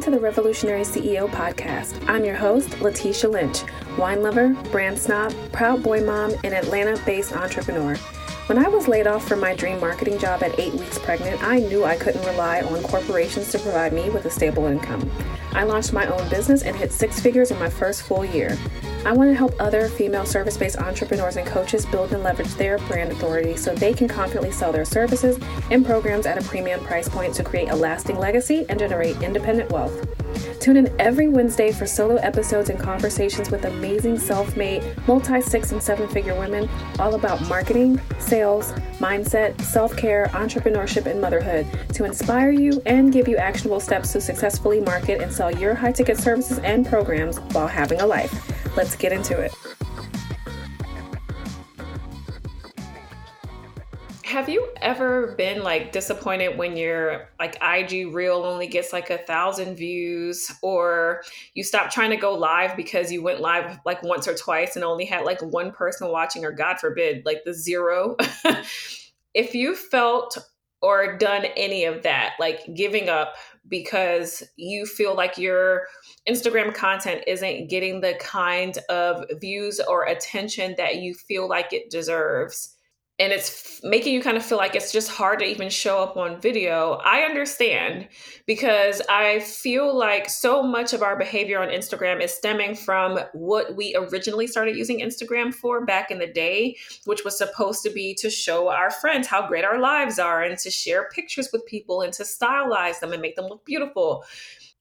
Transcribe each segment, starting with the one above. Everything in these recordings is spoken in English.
Welcome to the Revolutionary CEO podcast. I'm your host, Letitia Lynch, wine lover, brand snob, proud boy mom, and Atlanta based entrepreneur. When I was laid off from my dream marketing job at eight weeks pregnant, I knew I couldn't rely on corporations to provide me with a stable income. I launched my own business and hit six figures in my first full year. I want to help other female service based entrepreneurs and coaches build and leverage their brand authority so they can confidently sell their services and programs at a premium price point to create a lasting legacy and generate independent wealth. Tune in every Wednesday for solo episodes and conversations with amazing self made, multi six and seven figure women all about marketing, sales, mindset, self care, entrepreneurship, and motherhood to inspire you and give you actionable steps to successfully market and sell your high ticket services and programs while having a life. Let's get into it. Have you ever been like disappointed when your like IG reel only gets like a thousand views or you stop trying to go live because you went live like once or twice and only had like one person watching or God forbid like the zero? if you felt or done any of that, like giving up because you feel like your Instagram content isn't getting the kind of views or attention that you feel like it deserves. And it's making you kind of feel like it's just hard to even show up on video. I understand because I feel like so much of our behavior on Instagram is stemming from what we originally started using Instagram for back in the day, which was supposed to be to show our friends how great our lives are and to share pictures with people and to stylize them and make them look beautiful.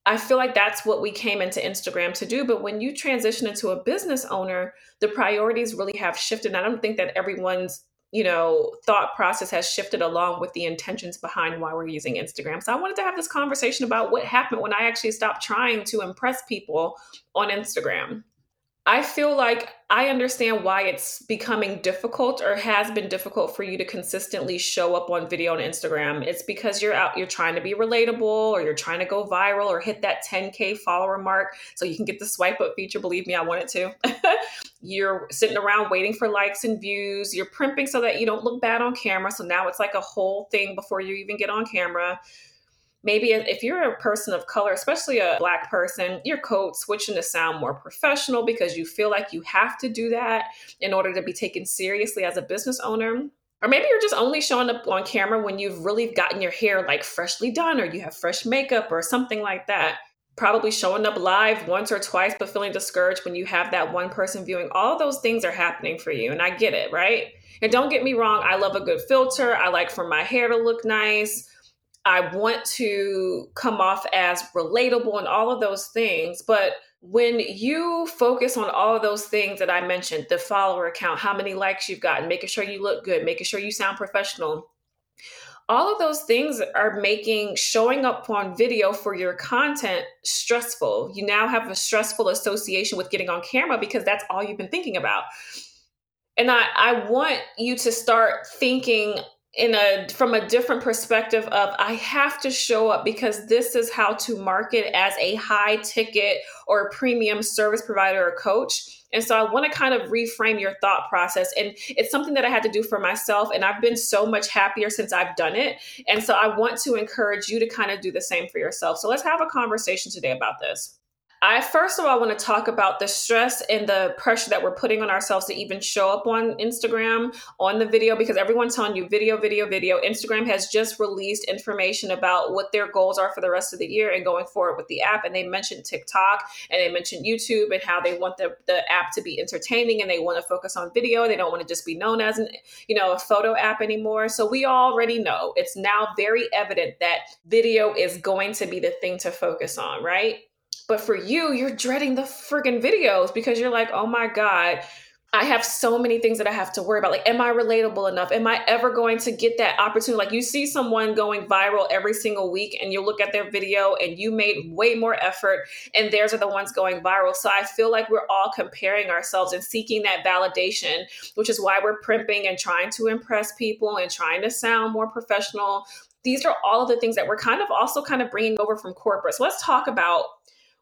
I feel like that's what we came into Instagram to do. But when you transition into a business owner, the priorities really have shifted. And I don't think that everyone's you know thought process has shifted along with the intentions behind why we're using instagram. So i wanted to have this conversation about what happened when i actually stopped trying to impress people on instagram I feel like I understand why it's becoming difficult or has been difficult for you to consistently show up on video on Instagram. It's because you're out, you're trying to be relatable or you're trying to go viral or hit that 10K follower mark so you can get the swipe up feature. Believe me, I want it to. you're sitting around waiting for likes and views. You're primping so that you don't look bad on camera. So now it's like a whole thing before you even get on camera maybe if you're a person of color, especially a black person, you're code switching to sound more professional because you feel like you have to do that in order to be taken seriously as a business owner. Or maybe you're just only showing up on camera when you've really gotten your hair like freshly done or you have fresh makeup or something like that. Probably showing up live once or twice, but feeling discouraged when you have that one person viewing. All those things are happening for you. And I get it, right? And don't get me wrong, I love a good filter. I like for my hair to look nice. I want to come off as relatable and all of those things. But when you focus on all of those things that I mentioned the follower count, how many likes you've gotten, making sure you look good, making sure you sound professional, all of those things are making showing up on video for your content stressful. You now have a stressful association with getting on camera because that's all you've been thinking about. And I, I want you to start thinking in a from a different perspective of I have to show up because this is how to market as a high ticket or premium service provider or coach. And so I want to kind of reframe your thought process. And it's something that I had to do for myself. And I've been so much happier since I've done it. And so I want to encourage you to kind of do the same for yourself. So let's have a conversation today about this. I first of all want to talk about the stress and the pressure that we're putting on ourselves to even show up on Instagram on the video because everyone's telling you video, video, video. Instagram has just released information about what their goals are for the rest of the year and going forward with the app. And they mentioned TikTok and they mentioned YouTube and how they want the, the app to be entertaining and they want to focus on video. They don't want to just be known as an, you know, a photo app anymore. So we already know it's now very evident that video is going to be the thing to focus on, right? But for you, you're dreading the friggin' videos because you're like, oh my God, I have so many things that I have to worry about. Like, am I relatable enough? Am I ever going to get that opportunity? Like, you see someone going viral every single week, and you look at their video and you made way more effort, and theirs are the ones going viral. So, I feel like we're all comparing ourselves and seeking that validation, which is why we're primping and trying to impress people and trying to sound more professional. These are all of the things that we're kind of also kind of bringing over from corporate. So, let's talk about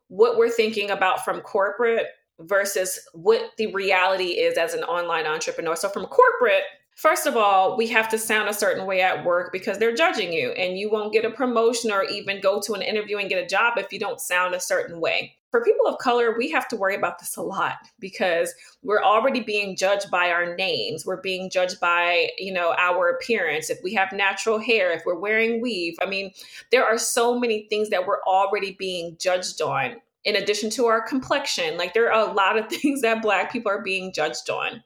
what we're thinking about from corporate versus what the reality is as an online entrepreneur. So from corporate, First of all, we have to sound a certain way at work because they're judging you, and you won't get a promotion or even go to an interview and get a job if you don't sound a certain way. For people of color, we have to worry about this a lot because we're already being judged by our names. We're being judged by, you know, our appearance. If we have natural hair, if we're wearing weave. I mean, there are so many things that we're already being judged on in addition to our complexion. Like there are a lot of things that black people are being judged on.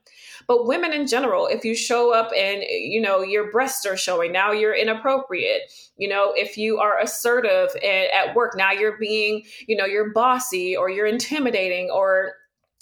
But women in general, if you show up and you know your breasts are showing, now you're inappropriate. You know, if you are assertive at work, now you're being, you know, you're bossy or you're intimidating or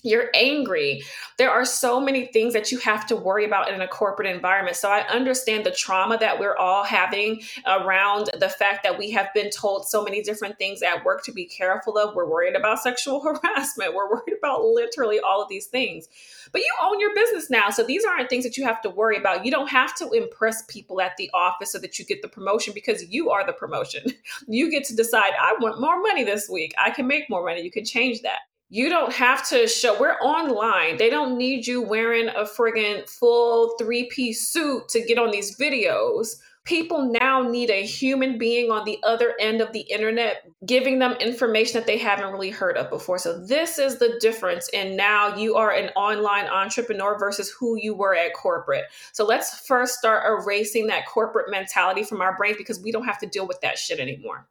you're angry. There are so many things that you have to worry about in a corporate environment. So I understand the trauma that we're all having around the fact that we have been told so many different things at work to be careful of. We're worried about sexual harassment. We're worried about literally all of these things. But you own your business now. So these aren't things that you have to worry about. You don't have to impress people at the office so that you get the promotion because you are the promotion. You get to decide, I want more money this week. I can make more money. You can change that you don't have to show we're online. They don't need you wearing a friggin full three-piece suit to get on these videos. People now need a human being on the other end of the internet giving them information that they haven't really heard of before. So this is the difference and now you are an online entrepreneur versus who you were at corporate. So let's first start erasing that corporate mentality from our brains because we don't have to deal with that shit anymore.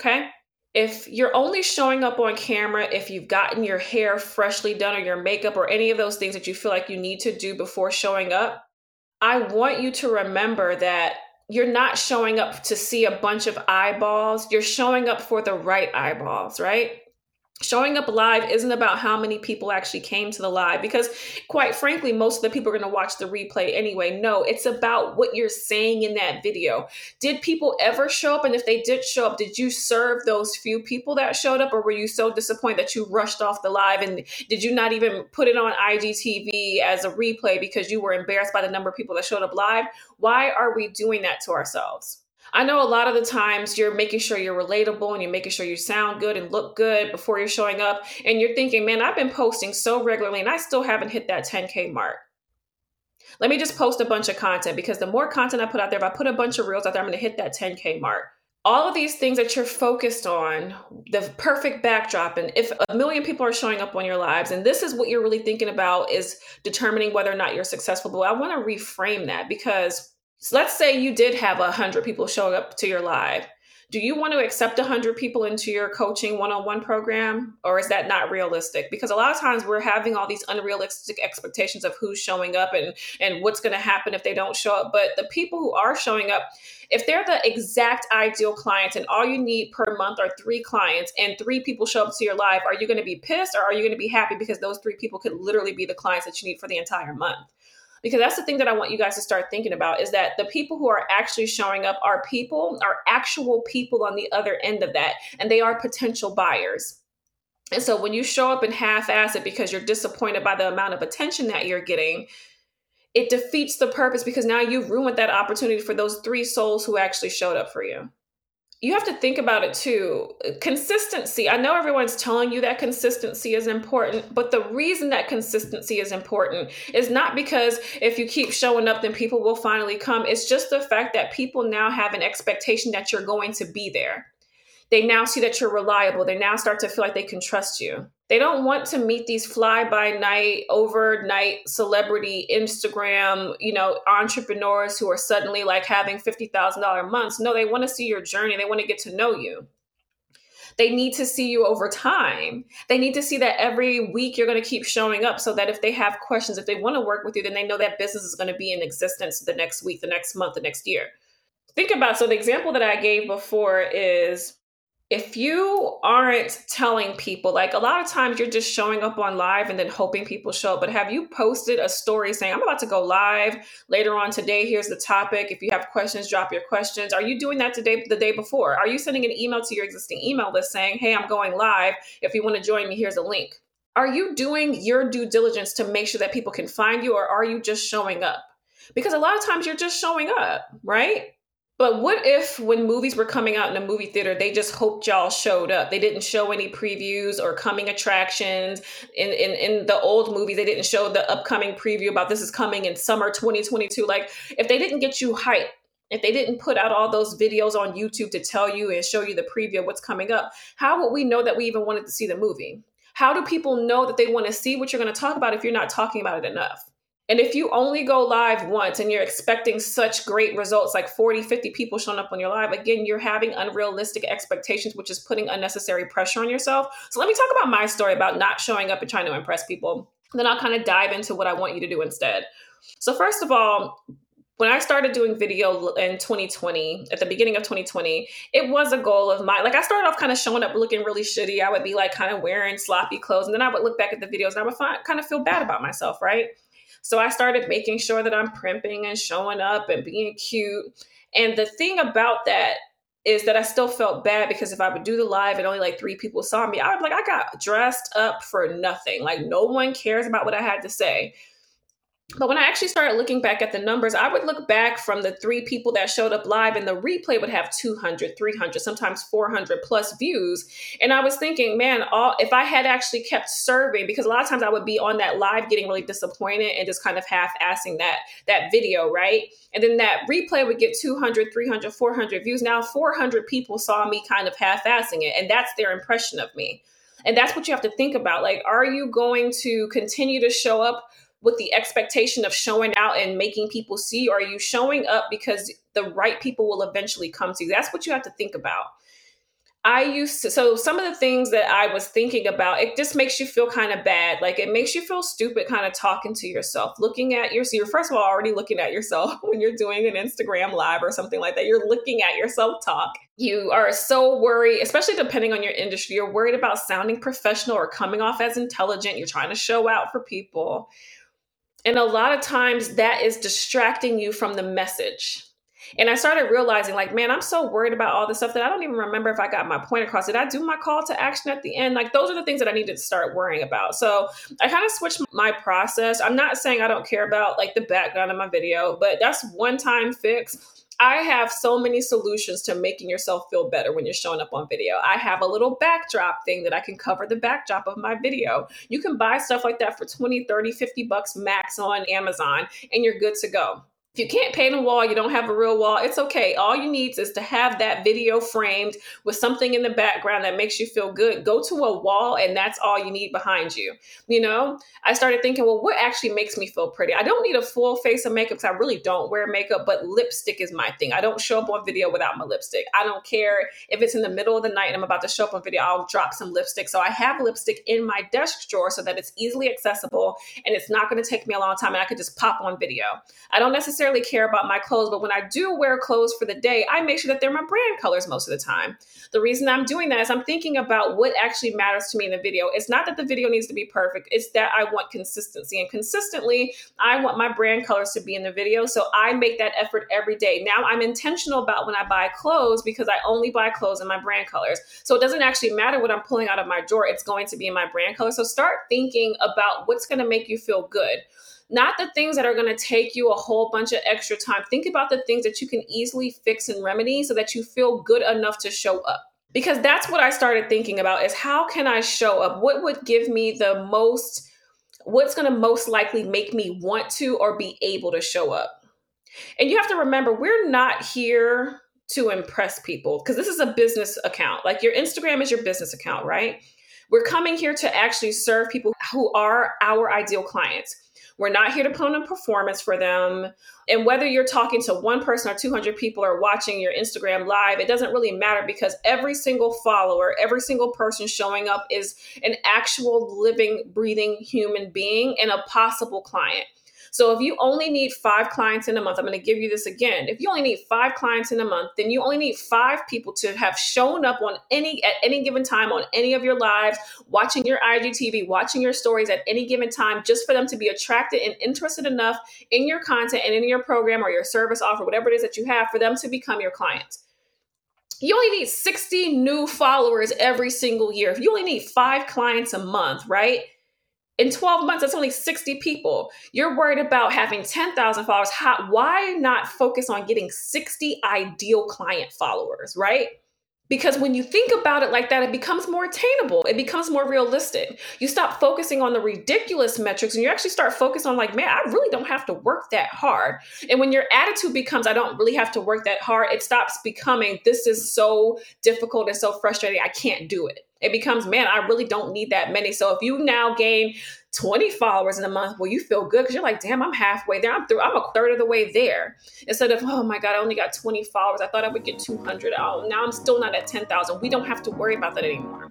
Okay if you're only showing up on camera if you've gotten your hair freshly done or your makeup or any of those things that you feel like you need to do before showing up, I want you to remember that you're not showing up to see a bunch of eyeballs. You're showing up for the right eyeballs, right? Showing up live isn't about how many people actually came to the live because quite frankly most of the people are going to watch the replay anyway. No it's about what you're saying in that video. Did people ever show up? And if they did show up did you serve those few people that showed up or were you so disappointed that you rushed off the live? And did you not even put it on igtv as a replay because you were embarrassed by the number of people that showed up live? Why are we doing that to ourselves I know a lot of the times you're making sure you're relatable and you're making sure you sound good and look good before you're showing up. And you're thinking, man, I've been posting so regularly and I still haven't hit that 10K mark. Let me just post a bunch of content because the more content I put out there, if I put a bunch of reels out there, I'm going to hit that 10K mark. All of these things that you're focused on, the perfect backdrop, and if a million people are showing up on your lives, and this is what you're really thinking about is determining whether or not you're successful. But I want to reframe that because so let's say you did have 100 people showing up to your live. Do you want to accept 100 people into your coaching one on one program, or is that not realistic? Because a lot of times we're having all these unrealistic expectations of who's showing up and, and what's going to happen if they don't show up. But the people who are showing up, if they're the exact ideal clients and all you need per month are three clients and three people show up to your live, are you going to be pissed or are you going to be happy because those three people could literally be the clients that you need for the entire month? Because that's the thing that I want you guys to start thinking about is that the people who are actually showing up are people, are actual people on the other end of that, and they are potential buyers. And so when you show up and half ass it because you're disappointed by the amount of attention that you're getting, it defeats the purpose because now you've ruined that opportunity for those three souls who actually showed up for you you have to think about it too. Consistency. I know everyone's telling you that consistency is important, but the reason that consistency is important is not because if you keep showing up, then people will finally come. It's just the fact that people now have an expectation that you're going to be there they now see that you're reliable. They now start to feel like they can trust you. They don't want to meet these fly by night, overnight celebrity Instagram, you know, entrepreneurs who are suddenly like having $50,000 months. No, they want to see your journey. They want to get to know you. They need to see you over time. They need to see that every week you're going to keep showing up so that if they have questions, if they want to work with you, then they know that business is going to be in existence the next week, the next month, the next year. Think about so the example that I gave before is if you aren't telling people, like a lot of times you're just showing up on live and then hoping people show up, but have you posted a story saying, I'm about to go live later on today? Here's the topic. If you have questions, drop your questions. Are you doing that today, the day before? Are you sending an email to your existing email list saying, Hey, I'm going live. If you want to join me, here's a link. Are you doing your due diligence to make sure that people can find you, or are you just showing up? Because a lot of times you're just showing up, right? But what if when movies were coming out in a movie theater, they just hoped y'all showed up? They didn't show any previews or coming attractions. In, in in the old movies, they didn't show the upcoming preview about this is coming in summer 2022. Like if they didn't get you hype, if they didn't put out all those videos on YouTube to tell you and show you the preview of what's coming up, how would we know that we even wanted to see the movie? How do people know that they want to see what you're going to talk about if you're not talking about it enough? And if you only go live once and you're expecting such great results, like 40, 50 people showing up on your live, again, you're having unrealistic expectations, which is putting unnecessary pressure on yourself. So let me talk about my story about not showing up and trying to impress people. Then I'll kind of dive into what I want you to do instead. So, first of all, when I started doing video in 2020, at the beginning of 2020, it was a goal of mine. Like I started off kind of showing up looking really shitty. I would be like kind of wearing sloppy clothes. And then I would look back at the videos and I would find, kind of feel bad about myself, right? So I started making sure that I'm primping and showing up and being cute. And the thing about that is that I still felt bad because if I would do the live and only like three people saw me, I would like, I got dressed up for nothing. Like no one cares about what I had to say. But when I actually started looking back at the numbers, I would look back from the three people that showed up live, and the replay would have 200, 300, sometimes 400 plus views. And I was thinking, man, all if I had actually kept serving, because a lot of times I would be on that live getting really disappointed and just kind of half assing that that video, right? And then that replay would get 200, 300, 400 views. Now 400 people saw me kind of half assing it, and that's their impression of me. And that's what you have to think about. Like, are you going to continue to show up? With the expectation of showing out and making people see? Or are you showing up because the right people will eventually come to you? That's what you have to think about. I used to, so some of the things that I was thinking about, it just makes you feel kind of bad. Like it makes you feel stupid kind of talking to yourself, looking at your, so you're first of all already looking at yourself when you're doing an Instagram live or something like that. You're looking at yourself talk. You are so worried, especially depending on your industry, you're worried about sounding professional or coming off as intelligent. You're trying to show out for people and a lot of times that is distracting you from the message. And I started realizing, like, man, I'm so worried about all this stuff that I don't even remember if I got my point across. Did I do my call to action at the end? Like, those are the things that I needed to start worrying about. So I kind of switched my process. I'm not saying I don't care about like the background of my video, but that's one time fix I have so many solutions to making yourself feel better when you're showing up on video. I have a little backdrop thing that I can cover the backdrop of my video. You can buy stuff like that for 20, 30, 50 bucks max on Amazon and you're good to go. If you can't paint a wall, you don't have a real wall, it's okay. All you need is to have that video framed with something in the background that makes you feel good. Go to a wall, and that's all you need behind you. You know, I started thinking, well, what actually makes me feel pretty? I don't need a full face of makeup because I really don't wear makeup, but lipstick is my thing. I don't show up on video without my lipstick. I don't care if it's in the middle of the night and I'm about to show up on video, I'll drop some lipstick. So I have lipstick in my desk drawer so that it's easily accessible and it's not going to take me a long time and I could just pop on video. I don't necessarily necessarily care about my clothes, but when I do wear clothes for the day, I make sure that they're my brand colors most of the time. The reason I'm doing that is I'm thinking about what actually matters to me in the video. It's not that the video needs to be perfect, it's that I want consistency. And consistently, I want my brand colors to be in the video. So I make that effort every day. Now I'm intentional about when I buy clothes because I only buy clothes in my brand colors. So it doesn't actually matter what I'm pulling out of my drawer, it's going to be in my brand color. So start thinking about what's going to make you feel good not the things that are going to take you a whole bunch of extra time. Think about the things that you can easily fix and remedy so that you feel good enough to show up. Because that's what I started thinking about is how can I show up? What would give me the most what's going to most likely make me want to or be able to show up? And you have to remember we're not here to impress people because this is a business account. Like your Instagram is your business account, right? We're coming here to actually serve people who are our ideal clients. We're not here to put on a performance for them. And whether you're talking to one person or 200 people or watching your Instagram live, it doesn't really matter because every single follower, every single person showing up is an actual living, breathing human being and a possible client. So if you only need five clients in a month, I'm going to give you this again. If you only need five clients in a month, then you only need five people to have shown up on any at any given time on any of your lives, watching your IGTV, watching your stories at any given time, just for them to be attracted and interested enough in your content and in your program or your service offer, whatever it is that you have, for them to become your clients you only need 60 new followers every single year. If you only need five clients a month, right? In 12 months, that's only 60 people. You're worried about having 10,000 followers. How, why not focus on getting 60 ideal client followers, right? Because when you think about it like that, it becomes more attainable. It becomes more realistic. You stop focusing on the ridiculous metrics and you actually start focusing on, like, man, I really don't have to work that hard. And when your attitude becomes, I don't really have to work that hard, it stops becoming, this is so difficult and so frustrating, I can't do it. It becomes, man, I really don't need that many. So if you now gain 20 followers in a month, well, you feel good because you're like, damn, I'm halfway there. I'm through. I'm a third of the way there. Instead of, oh my God, I only got 20 followers. I thought I would get 200. Oh, now I'm still not at 10,000. We don't have to worry about that anymore.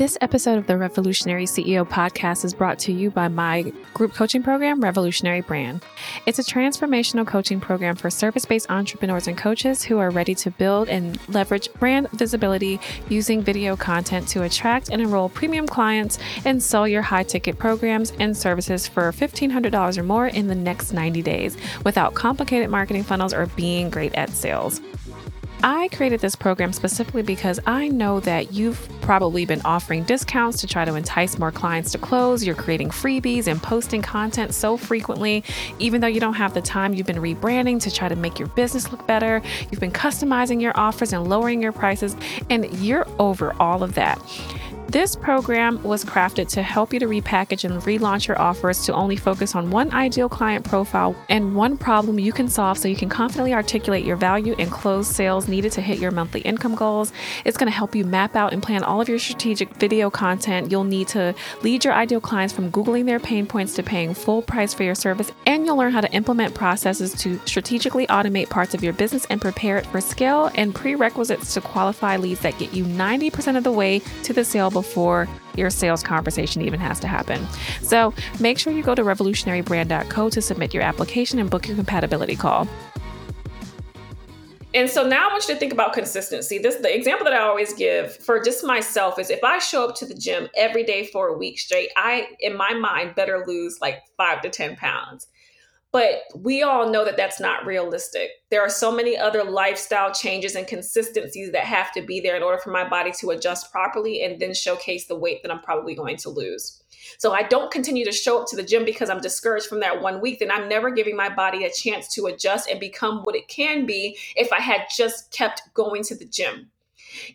This episode of the Revolutionary CEO podcast is brought to you by my group coaching program, Revolutionary Brand. It's a transformational coaching program for service based entrepreneurs and coaches who are ready to build and leverage brand visibility using video content to attract and enroll premium clients and sell your high ticket programs and services for $1,500 or more in the next 90 days without complicated marketing funnels or being great at sales. I created this program specifically because I know that you've probably been offering discounts to try to entice more clients to close. You're creating freebies and posting content so frequently. Even though you don't have the time, you've been rebranding to try to make your business look better. You've been customizing your offers and lowering your prices, and you're over all of that. This program was crafted to help you to repackage and relaunch your offers to only focus on one ideal client profile and one problem you can solve so you can confidently articulate your value and close sales needed to hit your monthly income goals. It's going to help you map out and plan all of your strategic video content you'll need to lead your ideal clients from Googling their pain points to paying full price for your service. And you'll learn how to implement processes to strategically automate parts of your business and prepare it for scale and prerequisites to qualify leads that get you 90% of the way to the sale before your sales conversation even has to happen. So make sure you go to revolutionarybrand.co to submit your application and book your compatibility call. And so now I want you to think about consistency. This the example that I always give for just myself is if I show up to the gym every day for a week straight, I in my mind better lose like 5 to 10 pounds. But we all know that that's not realistic. There are so many other lifestyle changes and consistencies that have to be there in order for my body to adjust properly and then showcase the weight that I'm probably going to lose. So I don't continue to show up to the gym because I'm discouraged from that one week, then I'm never giving my body a chance to adjust and become what it can be if I had just kept going to the gym.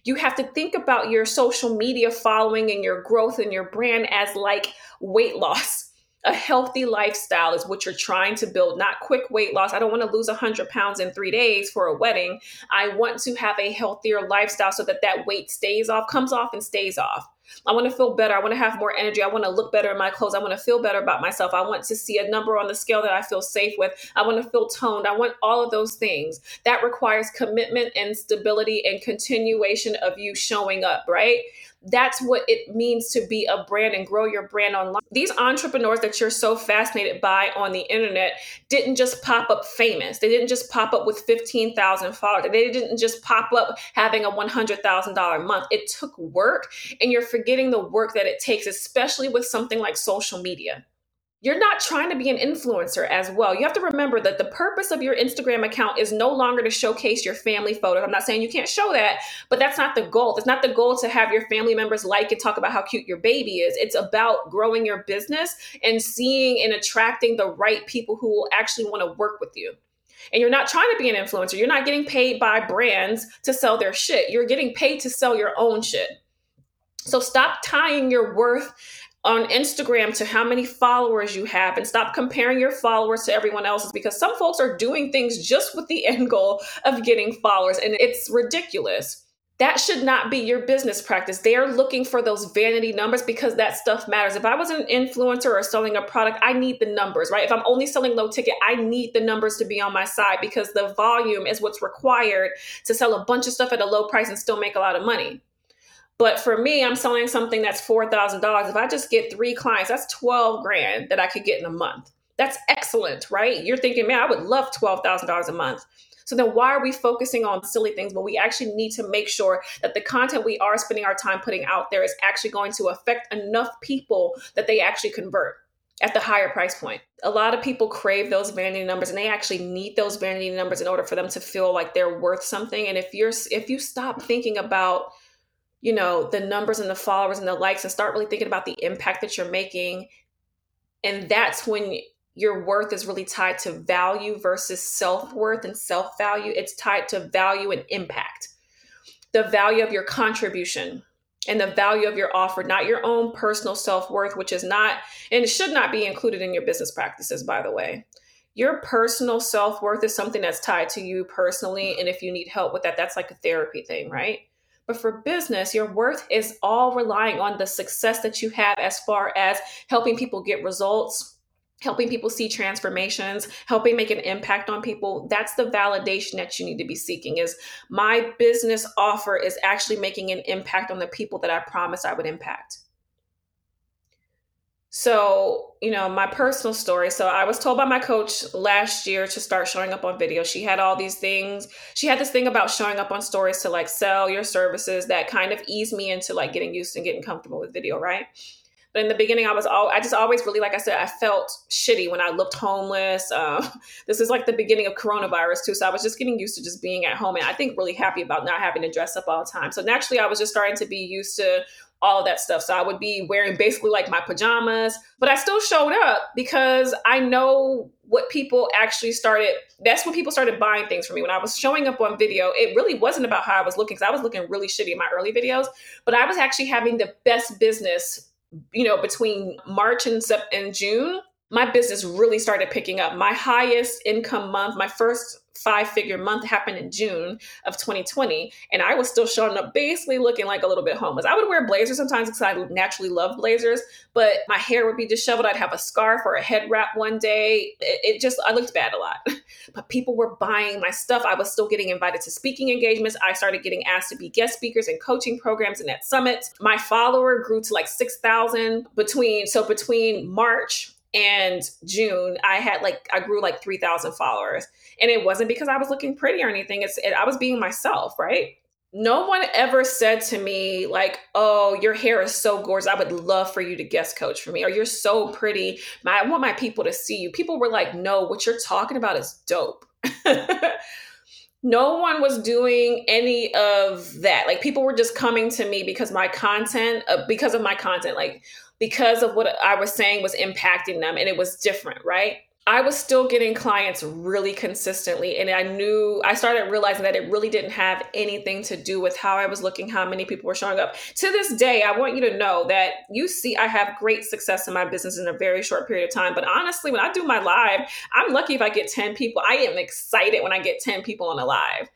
You have to think about your social media following and your growth and your brand as like weight loss a healthy lifestyle is what you're trying to build, not quick weight loss. I don't want to lose 100 pounds in three days for a wedding. I want to have a healthier lifestyle so that that weight stays off, comes off, and stays off. I want to feel better. I want to have more energy. I want to look better in my clothes. I want to feel better about myself. I want to see a number on the scale that I feel safe with. I want to feel toned. I want all of those things. That requires commitment and stability and continuation of you showing up, right? That's what it means to be a brand and grow your brand online. These entrepreneurs that you're so fascinated by on the internet didn't just pop up famous. They didn't just pop up with 15,000 followers. They didn't just pop up having a $100,000 month. It took work, and you're forgetting the work that it takes, especially with something like social media you're not trying to be an influencer as well. You have to remember that the purpose of your Instagram account is no longer to showcase your family photos. I'm not saying you can't show that, but that's not the goal. It's not the goal to have your family members like and talk about how cute your baby is. It's about growing your business and seeing and attracting the right people who will actually want to work with you. And you're not trying to be an influencer. You're not getting paid by brands to sell their shit. You're getting paid to sell your own shit. So stop tying your worth on Instagram to how many followers you have and stop comparing your followers to everyone else's because some folks are doing things just with the end goal of getting followers and it's ridiculous. That should not be your business practice. They are looking for those vanity numbers because that stuff matters. If I was an influencer or selling a product, I need the numbers, right? If I'm only selling low ticket, I need the numbers to be on my side because the volume is what's required to sell a bunch of stuff at a low price and still make a lot of money. But for me, I'm selling something that's $4,000. If I just get three clients, that's 12 grand that I could get in a month. That's excellent, right? You're thinking, man, I would love $12,000 a month. So then why are we focusing on silly things? when we actually need to make sure that the content we are spending our time putting out there is actually going to affect enough people that they actually convert at the higher price point. A lot of people crave those vanity numbers and they actually need those vanity numbers in order for them to feel like they're worth something. And if you're if you stop thinking about you know, the numbers and the followers and the likes and start really thinking about the impact that you're making. And that's when your worth is really tied to value versus self worth and self value. It's tied to value and impact. The value of your contribution and the value of your offer, not your own personal self worth, which is not and should not be included in your business practices, by the way. Your personal self worth is something that's tied to you personally. And if you need help with that, that's like a therapy thing, right? But for business, your worth is all relying on the success that you have as far as helping people get results, helping people see transformations, helping make an impact on people. That's the validation that you need to be seeking is my business offer is actually making an impact on the people that I promised I would impact. So, you know, my personal story. So, I was told by my coach last year to start showing up on video. She had all these things. She had this thing about showing up on stories to like sell your services that kind of eased me into like getting used and getting comfortable with video, right? But in the beginning, I was all I just always really, like I said, I felt shitty when I looked homeless. Uh, this is like the beginning of coronavirus too, so I was just getting used to just being at home, and I think really happy about not having to dress up all the time. So naturally, I was just starting to be used to all of that stuff. So I would be wearing basically like my pajamas, but I still showed up because I know what people actually started. That's when people started buying things for me. When I was showing up on video, it really wasn't about how I was looking because I was looking really shitty in my early videos, but I was actually having the best business, you know, between March and, and June. My business really started picking up. My highest income month, my first five figure month happened in June of 2020. And I was still showing up basically looking like a little bit homeless. I would wear blazers sometimes because I naturally love blazers, but my hair would be disheveled. I'd have a scarf or a head wrap one day. It, it just, I looked bad a lot. but people were buying my stuff. I was still getting invited to speaking engagements. I started getting asked to be guest speakers and coaching programs and at summits. My follower grew to like 6,000 between, so between March and June, I had like, I grew like 3,000 followers. And it wasn't because I was looking pretty or anything. It's it, I was being myself, right? No one ever said to me like, "Oh, your hair is so gorgeous. I would love for you to guest coach for me." Or "You're so pretty. My, I want my people to see you." People were like, "No, what you're talking about is dope." no one was doing any of that. Like people were just coming to me because my content, uh, because of my content, like because of what I was saying was impacting them and it was different, right? I was still getting clients really consistently. And I knew, I started realizing that it really didn't have anything to do with how I was looking, how many people were showing up. To this day, I want you to know that you see, I have great success in my business in a very short period of time. But honestly, when I do my live, I'm lucky if I get 10 people. I am excited when I get 10 people on a live.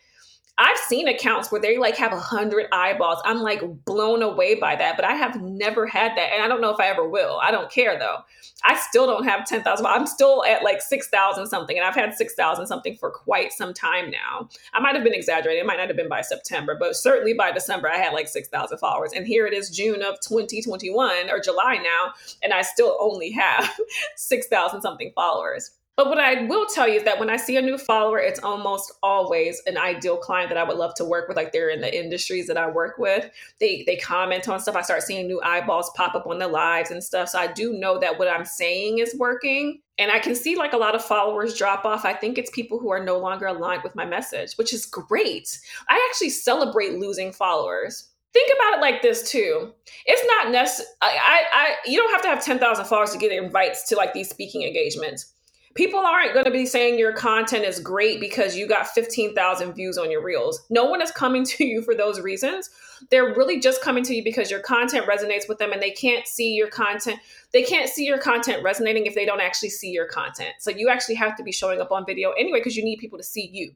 I've seen accounts where they like have a hundred eyeballs. I'm like blown away by that, but I have never had that, and I don't know if I ever will. I don't care though. I still don't have ten thousand. I'm still at like six thousand something, and I've had six thousand something for quite some time now. I might have been exaggerating. It might not have been by September, but certainly by December, I had like six thousand followers, and here it is June of 2021 or July now, and I still only have six thousand something followers. But what I will tell you is that when I see a new follower, it's almost always an ideal client that I would love to work with. Like they're in the industries that I work with. They they comment on stuff. I start seeing new eyeballs pop up on the lives and stuff. So I do know that what I'm saying is working. And I can see like a lot of followers drop off. I think it's people who are no longer aligned with my message, which is great. I actually celebrate losing followers think about it like this too. It's not necessary. I, I, you don't have to have ten thousand followers to get invites to like these speaking engagements people aren't going to be saying your content is great because you got 15,000 views on your reels. No one is coming to you for those reasons. They're really just coming to you because your content resonates with them and they can't see your content. They can't see your content resonating if they don't actually see your content. So you actually have to be showing up on video anyway because you need people to see you.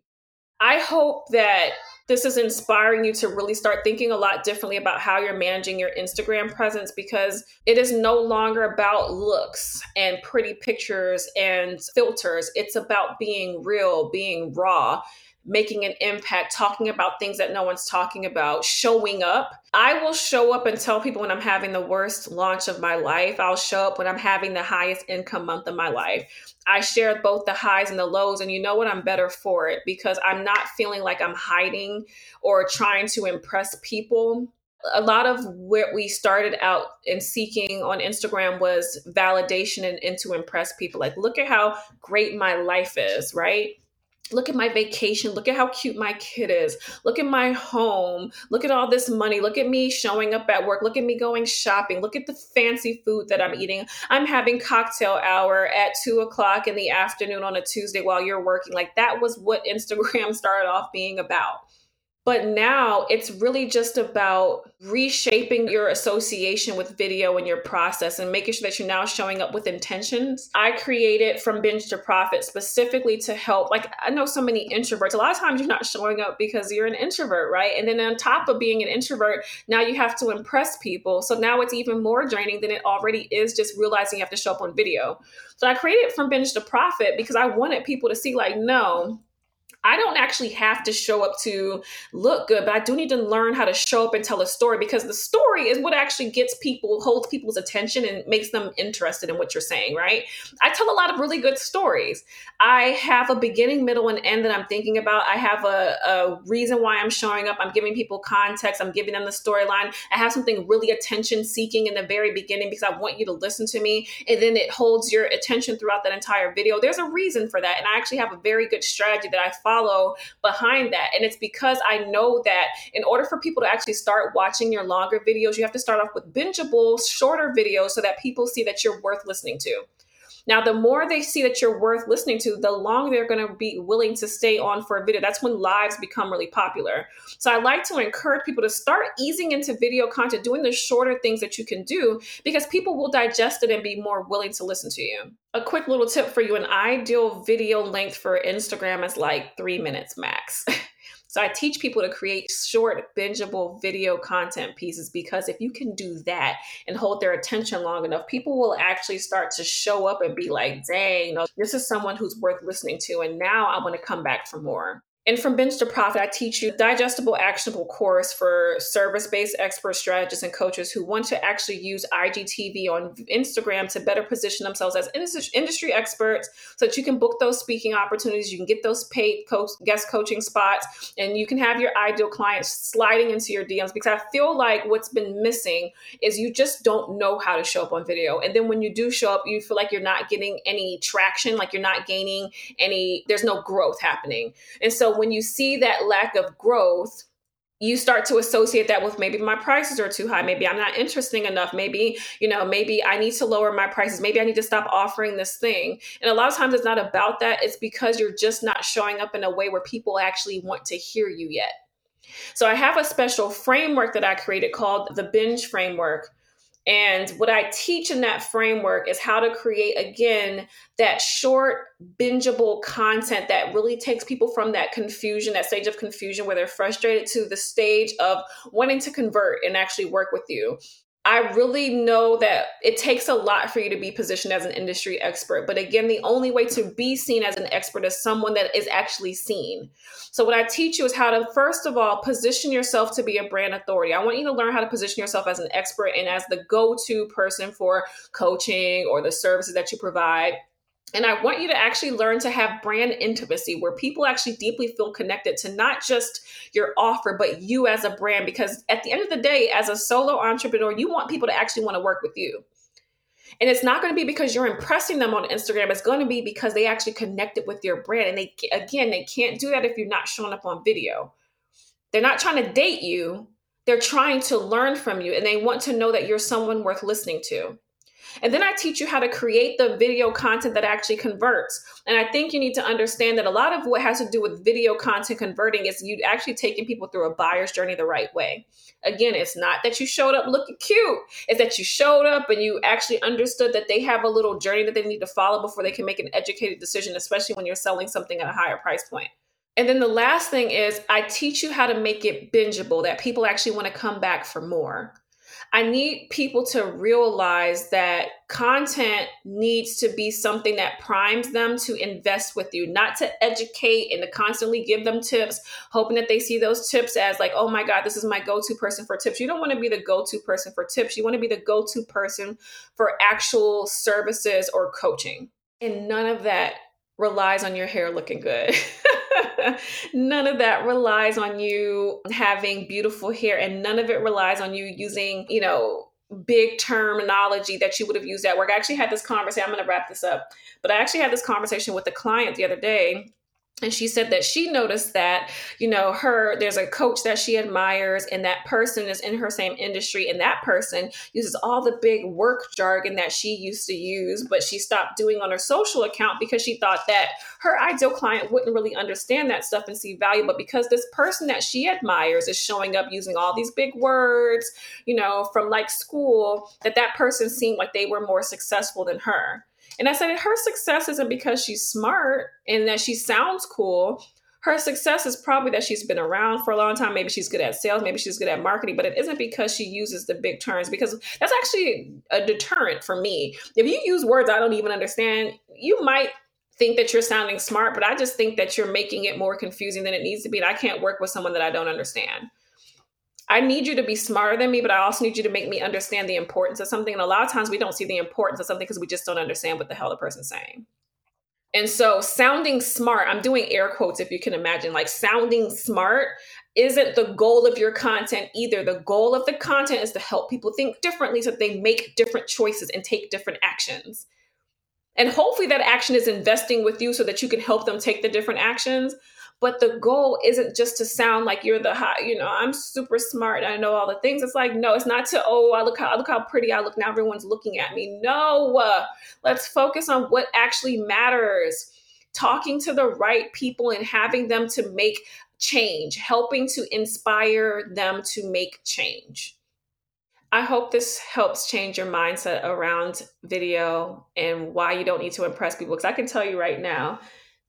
I hope that this is inspiring you to really start thinking a lot differently about how you're managing your Instagram presence because it is no longer about looks and pretty pictures and filters. It's about being real, being raw, making an impact, talking about things that no one's talking about, showing up. I will show up and tell people when I'm having the worst launch of my life. I'll show up when I'm having the highest income month of my life. I share both the highs and the lows, and you know what? I'm better for it because I'm not feeling like I'm hiding or trying to impress people. A lot of what we started out in seeking on Instagram was validation and, and to impress people. Like, look at how great my life is, right? Look at my vacation. Look at how cute my kid is. Look at my home. Look at all this money. Look at me showing up at work. Look at me going shopping. Look at the fancy food that i'm eating. I'm having cocktail hour at two o'clock in the afternoon on a tuesday while you're working. Like that was what instagram started off being about but now it's really just about reshaping your association with video and your process and making sure that you're now showing up with intentions. I created From Binge to Profit specifically to help. Like, I know so many introverts. A lot of times you're not showing up because you're an introvert, right? And then on top of being an introvert, now you have to impress people. So now it's even more draining than it already is just realizing you have to show up on video. So I created From Binge to Profit because I wanted people to see, like, no, I don't actually have to show up to look good, but I do need to learn how to show up and tell a story because the story is what actually gets people, holds people's attention and makes them interested in what you're saying, right? I tell a lot of really good stories. I have a beginning, middle, and end that I'm thinking about. I have a, a reason why I'm showing up. I'm giving people context. I'm giving them the storyline. I have something really attention seeking in the very beginning because I want you to listen to me. And then it holds your attention throughout that entire video. There's a reason for that. And I actually have a very good strategy that I follow follow behind that. And it's because I know that in order for people to actually start watching your longer videos, you have to start off with bingeable, shorter videos so that people see that you're worth listening to. Now, the more they see that you're worth listening to, the longer they're going to be willing to stay on for a video. That's when lives become really popular. So I like to encourage people to start easing into video content, doing the shorter things that you can do because people will digest it and be more willing to listen to you. A quick little tip for you an ideal video length for Instagram is like three minutes max. So I teach people to create short, bingeable video content pieces because if you can do that and hold their attention long enough, people will actually start to show up and be like, dang, this is someone who's worth listening to. And now I want to come back for more. And from Binge to Profit, I teach you digestible, actionable course for service-based expert strategists and coaches who want to actually use IGTV on Instagram to better position themselves as industry experts, so that you can book those speaking opportunities, you can get those paid guest coaching spots, and you can have your ideal clients sliding into your DMs. Because I feel like what's been missing is you just don't know how to show up on video, and then when you do show up, you feel like you're not getting any traction, like you're not gaining any. There's no growth happening, and so when you see that lack of growth, you start to associate that with maybe my prices are too high. Maybe i'm not interesting enough. Maybe you know maybe i need to lower my prices. Maybe i need to stop offering this thing. And a lot of times it's not about that. It's because you're just not showing up in a way where people actually want to hear you yet. So i have a special framework that i created called the binge framework and what I teach in that framework is how to create, again, that short, bingeable content that really takes people from that confusion, that stage of confusion where they're frustrated, to the stage of wanting to convert and actually work with you. I really know that it takes a lot for you to be positioned as an industry expert. But again, the only way to be seen as an expert is someone that is actually seen. So, what I teach you is how to, first of all, position yourself to be a brand authority. I want you to learn how to position yourself as an expert and as the go to person for coaching or the services that you provide and I want you to actually learn to have brand intimacy where people actually deeply feel connected to not just your offer, but you as a brand. Because at the end of the day, as a solo entrepreneur, you want people to actually want to work with you. And it's not going to be because you're impressing them on Instagram. It's going to be because they actually connected with your brand. And they, again, they can't do that if you're not showing up on video. They're not trying to date you, they're trying to learn from you and they want to know that you're someone worth listening to. And then I teach you how to create the video content that actually converts. And I think you need to understand that a lot of what has to do with video content converting is you actually taking people through a buyer's journey the right way. Again, it's not that you showed up looking cute, it's that you showed up and you actually understood that they have a little journey that they need to follow before they can make an educated decision, especially when you're selling something at a higher price point. And then the last thing is, I teach you how to make it bingeable, that people actually want to come back for more. I need people to realize that content needs to be something that primes them to invest with you, not to educate and to constantly give them tips, hoping that they see those tips as like, oh my God, this is my go to person for tips. You don't want to be the go to person for tips. You want to be the go to person for actual services or coaching. And none of that relies on your hair looking good. none of that relies on you having beautiful hair and none of it relies on you using, you know, big terminology that you would have used at work. I actually had this conversation. I'm going to wrap this up, but I actually had this conversation with a client the other day and she said that she noticed that you know her there's a coach that she admires and that person is in her same industry and that person uses all the big work jargon that she used to use but she stopped doing on her social account because she thought that her ideal client wouldn't really understand that stuff and see value. But because this person that she admires is showing up using all these big words you know from like school that that person seemed like they were more successful than her and I said, her success isn't because she's smart and that she sounds cool. Her success is probably that she's been around for a long time. Maybe she's good at sales, maybe she's good at marketing, but it isn't because she uses the big terms, because that's actually a deterrent for me. If you use words I don't even understand, you might think that you're sounding smart, but I just think that you're making it more confusing than it needs to be. And I can't work with someone that I don't understand. I need you to be smarter than me, but I also need you to make me understand the importance of something. And a lot of times we don't see the importance of something because we just don't understand what the hell the person's saying. And so, sounding smart, I'm doing air quotes if you can imagine, like sounding smart isn't the goal of your content either. The goal of the content is to help people think differently so that they make different choices and take different actions. And hopefully, that action is investing with you so that you can help them take the different actions but the goal isn't just to sound like you're the high you know i'm super smart i know all the things. It's like no it's not to oh i look how I look how pretty i look now everyone's looking at me. No uh, let's focus on what actually matters. Talking to the right people and having them to make change helping to inspire them to make change. I hope this helps change your mindset around video and why you don't need to impress people. Because I can tell you right now,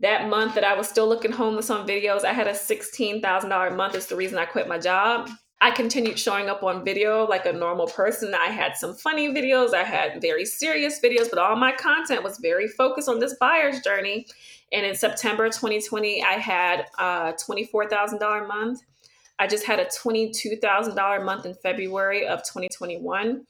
that month that I was still looking homeless on videos, I had a $16,000 month. It's the reason I quit my job. I continued showing up on video like a normal person. I had some funny videos, I had very serious videos, but all my content was very focused on this buyer's journey. And in September 2020, I had a $24,000 month. I just had a $22,000 month in February of 2021.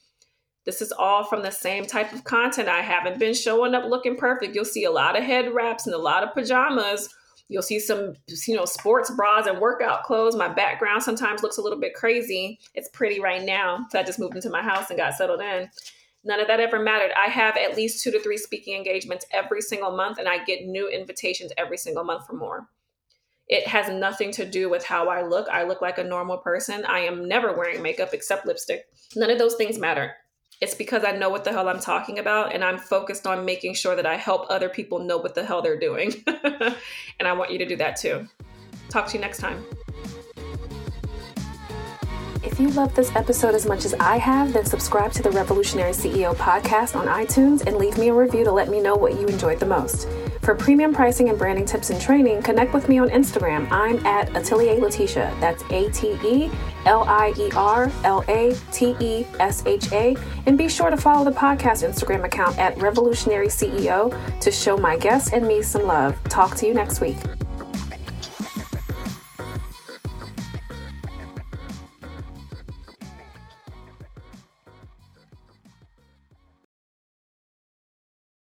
This is all from the same type of content. I haven't been showing up looking perfect. You'll see a lot of head wraps and a lot of pajamas. You'll see some, you know, sports bras and workout clothes. My background sometimes looks a little bit crazy. It's pretty right now. So I just moved into my house and got settled in. None of that ever mattered. I have at least two to three speaking engagements every single month, and I get new invitations every single month for more. It has nothing to do with how I look. I look like a normal person. I am never wearing makeup except lipstick. None of those things matter it's because I know what the hell I'm talking about and I'm focused on making sure that I help other people know what the hell they're doing. and I want you to do that too. Talk to you next time. If you love this episode as much as I have, then subscribe to the Revolutionary CEO podcast on iTunes and leave me a review to let me know what you enjoyed the most. For premium pricing and branding tips and training, connect with me on Instagram. I'm at Atelier Latesha. That's A T E L I E R L A T E S H A. And be sure to follow the podcast Instagram account at Revolutionary CEO to show my guests and me some love. Talk to you next week.